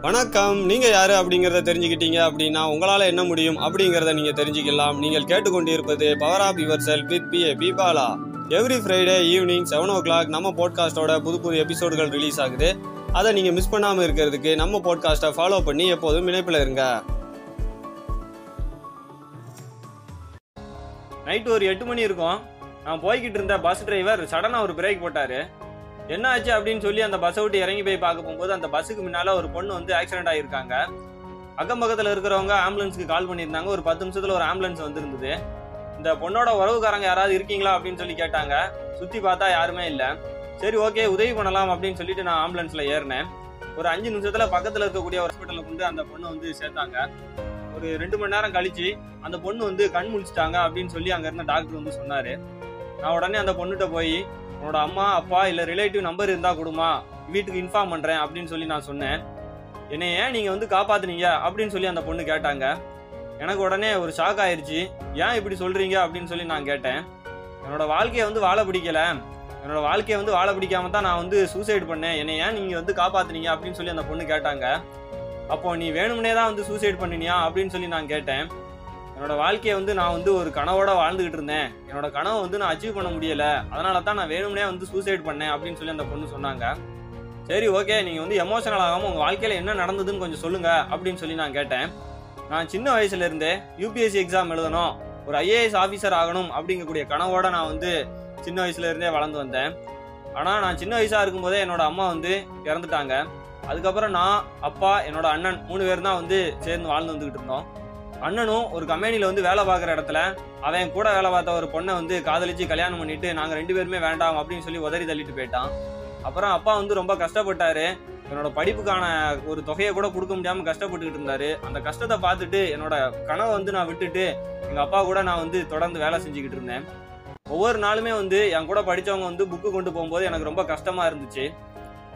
வணக்கம். நீங்க யாரு அப்படிங்கறத தெரிஞ்சுக்கிட்டீங்க அப்படின்னா உங்களால என்ன முடியும் அப்படிங்கறத நீங்க தெரிஞ்சுக்கலாம். நீங்கள் கேட்டுக்கொண்டிருப்பது power of your self with B A பீபாலா every Friday evening seven o'clock நம்ம பாட்காஸ்டோட புது புது எபிசோடுகள் ரிலீஸ் ஆகுது. அதை நீங்க மிஸ் பண்ணாம இருக்கிறதுக்கு நம்ம போட்காஸ்ட்டை ஃபாலோ பண்ணி எப்போதும் இணைப்பில் இருங்க. நைட்டு ஒரு எட்டு மணி இருக்கும். நான் போய்கிட்டு இருந்த பஸ் டிரைவர் சடனாக ஒரு பிரேக் போட்டாரு. என்ன ஆச்சு அப்படின்னு சொல்லி அந்த பஸ்ஸை விட்டு இறங்கி போய் பார்க்க போகும்போது அந்த பஸ்ஸுக்கு முன்னால ஒரு பொண்ணு வந்து ஆக்சிடென்ட் ஆகியிருக்காங்க அக்கம் பக்கத்தில் இருக்கிறவங்க ஆம்புலன்ஸுக்கு கால் பண்ணியிருந்தாங்க. ஒரு பத்து நிமிஷத்தில் ஒரு ஆம்புலன்ஸ் வந்திருந்தது. இந்த பொண்ணோட உறவுக்காரங்க யாராவது இருக்கீங்களா அப்படின்னு சொல்லி கேட்டாங்க. சுற்றி பார்த்தா யாருமே இல்லை. சரி ஓகே உதவி பண்ணலாம் அப்படின்னு சொல்லிட்டு நான் ஆம்புலன்ஸில் ஏறினேன். ஒரு அஞ்சு நிமிஷத்தில் பக்கத்தில் இருக்கக்கூடிய ஹாஸ்பிட்டலில் கொண்டு அந்த பொண்ணை வந்து சேர்த்தாங்க. ஒரு ரெண்டு மணி நேரம் கழிச்சு அந்த பொண்ணு வந்து கண் முழிச்சிட்டாங்க அப்படின்னு சொல்லி அங்கே இருந்த டாக்டர் வந்து சொன்னார். நான் உடனே அந்த பொண்ணுகிட்ட போய் உன்னோட அம்மா அப்பா இல்ல ரிலேட்டிவ் நம்பர் இருந்தா கொடுமா வீட்டுக்கு இன்ஃபார்ம் பண்றேன் அப்படின்னு சொல்லி நான் சொன்னேன். என்னை ஏன் நீங்க வந்து காப்பாத்துனீங்க? அப்படின்னு சொல்லி அந்த பொண்ணு கேட்டாங்க. எனக்கு உடனே ஒரு ஷாக் ஆயிடுச்சு ஏன் இப்படி சொல்றீங்க? அப்படின்னு சொல்லி நான் கேட்டேன். என்னோட வாழ்க்கையை வந்து வாழ பிடிக்கல. என்னோட வாழ்க்கையை வந்து வாழ பிடிக்காம தான் நான் வந்து சூசைட் பண்ணேன். என்னை ஏன் நீங்க வந்து காப்பாத்துனீங்க? அப்படின்னு சொல்லி அந்த பொண்ணு கேட்டாங்க. அப்போ நீ வேணும்னே தான் வந்து சூசைட் பண்ணினியா? அப்படின்னு சொல்லி நான் கேட்டேன். என்னோட வாழ்க்கையை வந்து நான் வந்து ஒரு கனவோட வாழ்ந்துகிட்டு இருந்தேன். என்னோட கனவை வந்து நான் அச்சீவ் பண்ண முடியல. அதனால தான் நான் வேணும்னே வந்து சூசைட் பண்ணேன் அப்படின்னு சொல்லி அந்த பொண்ணு சொன்னாங்க. சரி ஓகே நீங்கள் வந்து எமோஷனல் ஆகாமல் உங்கள் வாழ்க்கையில் என்ன நடந்ததுன்னு கொஞ்சம் சொல்லுங்கள் அப்படின்னு சொல்லி நான் கேட்டேன். நான் சின்ன வயசுலேருந்தே யூபிஎஸ்சி எக்ஸாம் எழுதணும். ஒரு ஐஏஎஸ் ஆஃபீஸர் ஆகணும் அப்படிங்கக்கூடிய கனவோட நான் வந்து சின்ன வயசுலேருந்தே வளர்ந்து வந்தேன். ஆனால் நான் சின்ன வயசாக இருக்கும்போதே என்னோட அம்மா வந்து இறந்துட்டாங்க. அதுக்கப்புறம் நான் அப்பா என்னோட அண்ணன் மூணு பேர் தான் வந்து சேர்ந்து வாழ்ந்து வந்துக்கிட்டு இருந்தோம். அண்ணனும் ஒரு கம்பெனியில் வந்து வேலை பார்க்குற இடத்துல அவன் கூட வேலை பார்த்த ஒரு பொண்ணை வந்து காதலிச்சு கல்யாணம் பண்ணிட்டு நாங்க ரெண்டு பேருமே வேண்டாம் அப்படின்னு சொல்லி உதறி தள்ளிட்டு போயிட்டான். அப்புறம் அப்பா வந்து ரொம்ப கஷ்டப்பட்டாரு. என்னோட படிப்புக்கான ஒரு தொகையை கூட கொடுக்க முடியாம கஷ்டப்பட்டுக்கிட்டு இருந்தாரு. அந்த கஷ்டத்தை பார்த்துட்டு என்னோட கனவை வந்து நான் விட்டுட்டு எங்க அப்பா கூட நான் வந்து தொடர்ந்து வேலை செஞ்சுக்கிட்டு இருந்தேன். ஒவ்வொரு நாளுமே வந்து என் கூட படித்தவங்க வந்து புக்கு கொண்டு போகும்போது எனக்கு ரொம்ப கஷ்டமா இருந்துச்சு.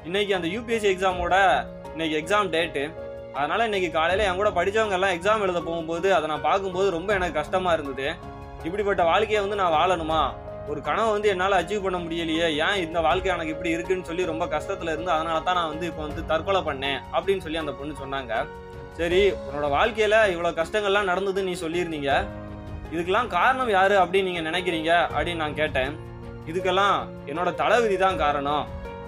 இன்னைக்கு அந்த யூபிஎஸ்சி எக்ஸாமோட இன்னைக்கு எக்ஸாம் டேட்டு அதனால இன்னைக்கு காலையில என் கூட படிச்சவங்க எல்லாம் எக்ஸாம் எழுத போகும்போது அதை நான் பார்க்கும்போது ரொம்ப எனக்கு கஷ்டமா இருந்தது. இப்படிப்பட்ட வாழ்க்கையை வந்து நான் வாழணுமா? ஒரு கனவை வந்து என்னால் அச்சீவ் பண்ண முடியலையே ஏன் இந்த வாழ்க்கை எனக்கு இப்படி இருக்குன்னு சொல்லி ரொம்ப கஷ்டத்துல இருந்து அதனால தான் நான் வந்து இப்போ வந்து தற்கொலை பண்ணேன் அப்படின்னு சொல்லி அந்த பொண்ணு சொன்னாங்க. சரி உன்னோட வாழ்க்கையில இவ்வளோ கஷ்டங்கள்லாம் நடந்ததுன்னு நீ சொல்லியிருந்தீங்க. இதுக்கெல்லாம் காரணம் யாரு அப்படின்னு நீங்க நினைக்கிறீங்க அப்படின்னு நான் கேட்டேன். இதுக்கெல்லாம் என்னோட தலைவிதி தான் காரணம்.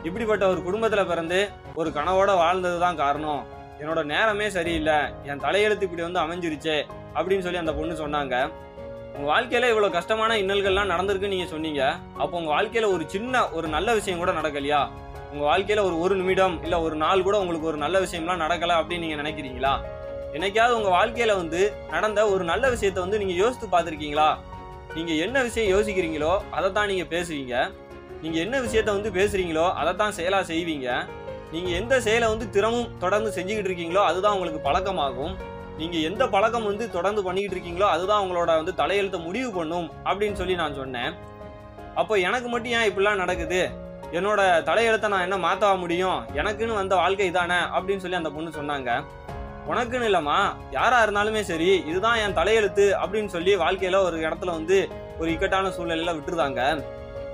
இப்படிப்பட்ட ஒரு குடும்பத்துல பிறந்து ஒரு கனவோட வாழ்ந்தது தான் காரணம். என்னோட நேரமே சரியில்லை என் தலையெழுத்து இப்படி வந்து அமைஞ்சிருச்சே அப்படின்னு சொல்லி அந்த பொண்ணு சொன்னாங்க. உங்க வாழ்க்கையில இவ்வளவு கஷ்டமான இன்னல்கள்லாம் நடந்திருக்குன்னு நீங்க சொன்னீங்க. அப்போ உங்க வாழ்க்கையில ஒரு சின்ன ஒரு நல்ல விஷயம் கூட நடக்கலையா? உங்க வாழ்க்கையில ஒரு ஒரு நிமிடம் இல்ல ஒரு நாள் கூட உங்களுக்கு ஒரு நல்ல விஷயம்லாம் நடக்கல அப்படின்னு நீங்க நினைக்கிறீங்களா? என்னைக்காவது உங்க வாழ்க்கையில வந்து நடந்த ஒரு நல்ல விஷயத்த வந்து நீங்க யோசித்து பார்த்துருக்கீங்களா? நீங்க என்ன விஷயம் யோசிக்கிறீங்களோ அதை தான் நீங்க பேசுவீங்க. நீங்க என்ன விஷயத்த வந்து பேசுறீங்களோ அதை தான் செயலா செய்வீங்க. நீங்கள் எந்த செயலை வந்து திறமும் தொடர்ந்து செஞ்சுக்கிட்டு இருக்கீங்களோ அதுதான் உங்களுக்கு பழக்கமாகும். நீங்கள் எந்த பழக்கம் வந்து தொடர்ந்து பண்ணிக்கிட்டு இருக்கீங்களோ அதுதான் உங்களோட வந்து தலையெழுத்தை முடிவு பண்ணும் அப்படின்னு சொல்லி நான் சொன்னேன். அப்போ எனக்கு மட்டும் ஏன் இப்படிலாம் நடக்குது? என்னோட தலையெழுத்தை நான் என்ன மாற்றவா முடியும்? எனக்குன்னு வந்த வாழ்க்கை இதானே? அப்படின்னு சொல்லி அந்த பொண்ணு சொன்னாங்க. உனக்குன்னு இல்லைம்மா யாராக இருந்தாலுமே சரி இதுதான் என் தலையெழுத்து அப்படின்னு சொல்லி வாழ்க்கையில் ஒரு இடத்துல வந்து ஒரு இக்கட்டான சூழ்நிலையில விட்டுருந்தாங்க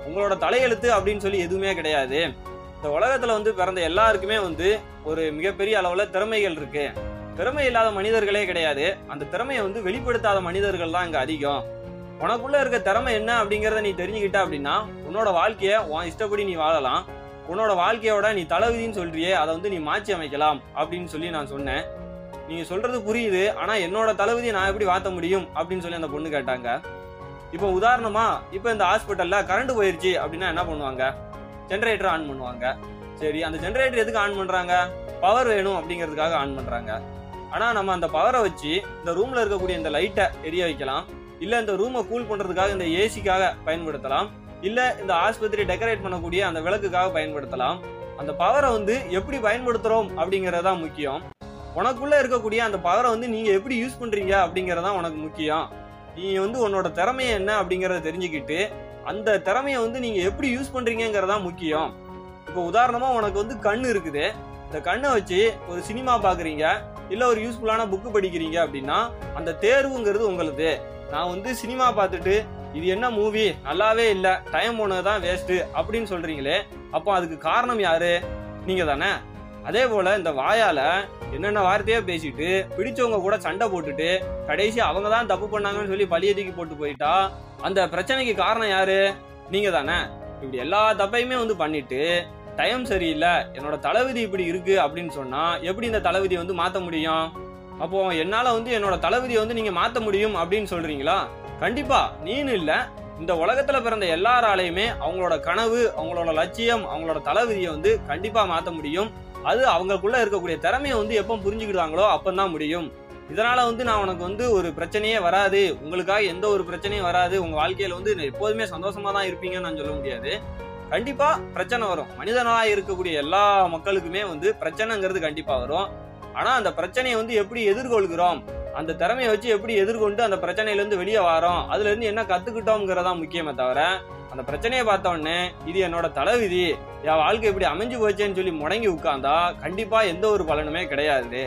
உங்களோட தலையெழுத்து அப்படின்னு சொல்லி எதுவுமே கிடையாது. இந்த உலகத்துல வந்து பிறந்த எல்லாருக்குமே வந்து ஒரு மிகப்பெரிய அளவுல திறமைகள் இருக்கு. திறமை இல்லாத மனிதர்களே கிடையாது. அந்த திறமையை வந்து வெளிப்படுத்தாத மனிதர்கள் தான் இங்க அதிகம். உனக்குள்ள இருக்க திறமை என்ன அப்படிங்கறத நீ தெரிஞ்சுக்கிட்ட அப்படின்னா உன்னோட வாழ்க்கைய உன் இஷ்டப்படி நீ வாழலாம். உன்னோட வாழ்க்கையோட நீ தளபதின்னு சொல்றியே அதை வந்து நீ மாற்றி அமைக்கலாம் அப்படின்னு சொல்லி நான் சொன்னேன். நீங்க சொல்றது புரியுது ஆனா என்னோட தலைவிதியை நான் எப்படி மாத்த முடியும் அப்படின்னு சொல்லி அந்த பொண்ணு கேட்டாங்க. இப்போ உதாரணமா இப்போ இந்த ஹாஸ்பிட்டல்ல கரண்ட் போயிருச்சு அப்படின்னா என்ன பண்ணுவாங்க? ஜென்ரேட்டர் ஆன் பண்ணுவாங்க. சரி அந்த ஜென்ரேட்டர் எதுக்கு ஆன் பண்ணுறாங்க பவர் வேணும் அப்படிங்கிறதுக்காக ஆன் பண்ணுறாங்க ஆனால் நம்ம அந்த பவரை வச்சு இந்த ரூமில் இருக்கக்கூடிய இந்த லைட்டை எரிய வைக்கலாம். இல்லை இந்த ரூமை கூல் பண்ணுறதுக்காக இந்த ஏசிக்காக பயன்படுத்தலாம். இல்லை இந்த ஆஸ்பத்திரி டெக்கரேட் பண்ணக்கூடிய அந்த விளக்குக்காக பயன்படுத்தலாம். அந்த பவரை வந்து எப்படி பயன்படுத்துகிறோம் அப்படிங்கிறது தான் முக்கியம். உனக்குள்ளே இருக்கக்கூடிய அந்த பவரை வந்து நீங்கள் எப்படி யூஸ் பண்ணுறீங்க அப்படிங்கிறது தான் உனக்கு முக்கியம். நீ வந்து உன்னோட திறமைய என்ன அப்படிங்கிறத தெரிஞ்சுக்கிட்டு அந்த திறமைய வந்து நீங்க எப்படி யூஸ் பண்றீங்கங்கறதா முக்கியம். இப்போ உதாரணமா உனக்கு வந்து கண் இருக்குது. இந்த கண்ணை வச்சு ஒரு சினிமா பாக்குறீங்க. இல்ல ஒரு யூஸ்ஃபுல்லான புக்கு படிக்கிறீங்க அப்படின்னா அந்த தேர்வுங்கிறது உங்களுது. நான் வந்து சினிமா பார்த்துட்டு இது என்ன மூவி நல்லாவே இல்ல. டைம் போனது தான் வேஸ்ட் அப்படின்னு சொல்றீங்களே அப்போ அதுக்கு காரணம் யாரு? நீங்க தானே. அதே போல இந்த வாயால என்னென்ன வார்த்தையோ பேசிட்டு பிடிச்சவங்க கூட சண்டை போட்டுட்டு கடைசி அவங்க தான் தப்பு பண்ணாங்கன்னு சொல்லி பழிய தூக்கி போட்டு போயிட்டா அந்த பிரச்சனைக்கு காரணம் யாரு? நீங்க தானே இப்படி எல்லா தப்பையுமே வந்து பண்ணிட்டு டைம் சரியில்லை என்னோட தளபதி இப்படி இருக்கு அப்படின்னு சொன்னா எப்படி இந்த தளபதியை வந்து மாத்த முடியும்? அப்போ என்னால வந்து என்னோட தளபதியை வந்து நீங்க மாத்த முடியும் அப்படின்னு சொல்றீங்களா? கண்டிப்பா நீனு இல்ல. இந்த உலகத்துல பிறந்த எல்லாராலையுமே அவங்களோட கனவு அவங்களோட லட்சியம் அவங்களோட தளபதியை வந்து கண்டிப்பா மாத்த முடியும். அது அவங்களுக்குள்ள இருக்கக்கூடிய திறமையை வந்து எப்போ புரிஞ்சுக்கிட்டாங்களோ அப்பந்தான் முடியும். இதனால் வந்து நான் உனக்கு வந்து ஒரு பிரச்சனையே வராது. உங்களுக்காக எந்த ஒரு பிரச்சனையும் வராது. உங்கள் வாழ்க்கையில் வந்து எப்போதுமே சந்தோஷமாக தான் இருப்பீங்கன்னு நான் சொல்ல முடியாது. கண்டிப்பாக பிரச்சனை வரும். மனிதனாக இருக்கக்கூடிய எல்லா மக்களுக்குமே வந்து பிரச்சனைங்கிறது கண்டிப்பாக வரும். ஆனால் அந்த பிரச்சனையை வந்து எப்படி எதிர்கொள்கிறோம்? அந்த திறமையை வச்சு எப்படி எதிர்கொண்டு அந்த பிரச்சனையிலேருந்து வெளியே வரோம்? அதுலேருந்து என்ன கற்றுக்கிட்டோங்கிறதா முக்கியமே தவிர அந்த பிரச்சனையை பார்த்தோன்னே இது என்னோட தலைவிதி. என் வாழ்க்கை இப்படி அமைஞ்சு போச்சேன்னு சொல்லி முடங்கி உட்கார்ந்தா கண்டிப்பாக எந்த ஒரு பலனுமே கிடையாது.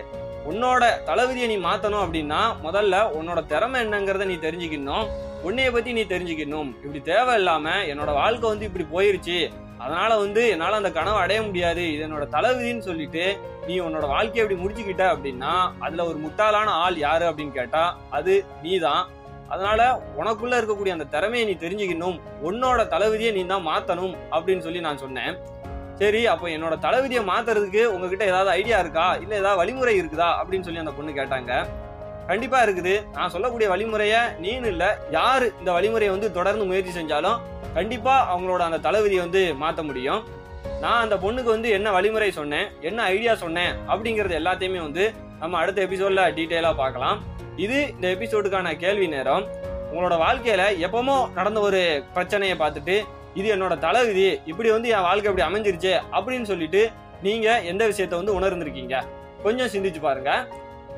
உன்னோட தலைவிதியை நீ மாத்தணும் அப்படின்னா முதல்ல உன்னோட திறமை என்னங்கிறத நீ தெரிஞ்சுக்கணும். உன்னைய பத்தி நீ தெரிஞ்சுக்கணும். இப்படி தேவையில்லாம என்னோட வாழ்க்கை வந்து இப்படி போயிருச்சு. அதனால வந்து என்னால அந்த கனவை அடைய முடியாது. இது என்னோட தளபதின்னு சொல்லிட்டு நீ உன்னோட வாழ்க்கையை அப்படி முடிச்சுக்கிட்ட அப்படின்னா அதுல ஒரு முட்டாளான ஆள் யாரு அப்படின்னு கேட்டா அது நீதான். அதனால உனக்குள்ள இருக்கக்கூடிய அந்த திறமையை நீ தெரிஞ்சுக்கணும். உன்னோட தளபதியை நீ தான் மாத்தணும் அப்படின்னு சொல்லி நான் சொன்னேன். சரி அப்போ என்னோட தளபதியை மாத்துறதுக்கு உங்ககிட்ட ஏதாவது ஐடியா இருக்கா? இல்லை ஏதாவது வழிமுறை இருக்குதா? அப்படின்னு சொல்லி அந்த பொண்ணு கேட்டாங்க. கண்டிப்பா இருக்குது. நான் சொல்லக்கூடிய வழிமுறையை நீனு இல்லை யார் இந்த வழிமுறையை வந்து தொடர்ந்து முயற்சி செஞ்சாலும் கண்டிப்பா அவங்களோட அந்த தளபதியை வந்து மாத்த முடியும். நான் அந்த பொண்ணுக்கு வந்து என்ன வழிமுறை சொன்னேன் என்ன ஐடியா சொன்னேன் அப்படிங்கறது எல்லாத்தையுமே வந்து நம்ம அடுத்த எபிசோட்ல டீட்டெயிலாக பார்க்கலாம். இது இந்த எபிசோடுக்கான கேள்வி நேரம். உங்களோட வாழ்க்கையில எப்பவுமோ நடந்த ஒரு பிரச்சனையை பார்த்துட்டு இது என்னோட தலைவிதி இப்படி வந்து என் வாழ்க்கை இப்படி அமைஞ்சிருச்சு அப்படின்னு சொல்லிட்டு நீங்க எந்த விஷயத்த வந்து உணர்ந்திருக்கீங்க? கொஞ்சம் சிந்திச்சு பாருங்க.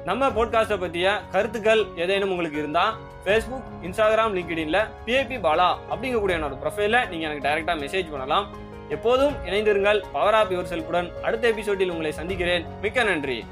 நம்ம போட்காஸ்ட்டை பற்றிய கருத்துக்கள் ஏதேனும் உங்களுக்கு இருந்தால் ஃபேஸ்புக் இன்ஸ்டாகிராம் லிங்க்டின்ல பிஏபி பாலா அப்படிங்கக்கூடிய என்னோட ப்ரொஃபைல நீங்கள் எனக்கு டைரெக்டாக மெசேஜ் பண்ணலாம். எப்போதும் இணைந்திருங்கள். பவர் ஆப் யுவர் செல்ஃபுடன் அடுத்த எபிசோடில் உங்களை சந்திக்கிறேன். மிக்க நன்றி.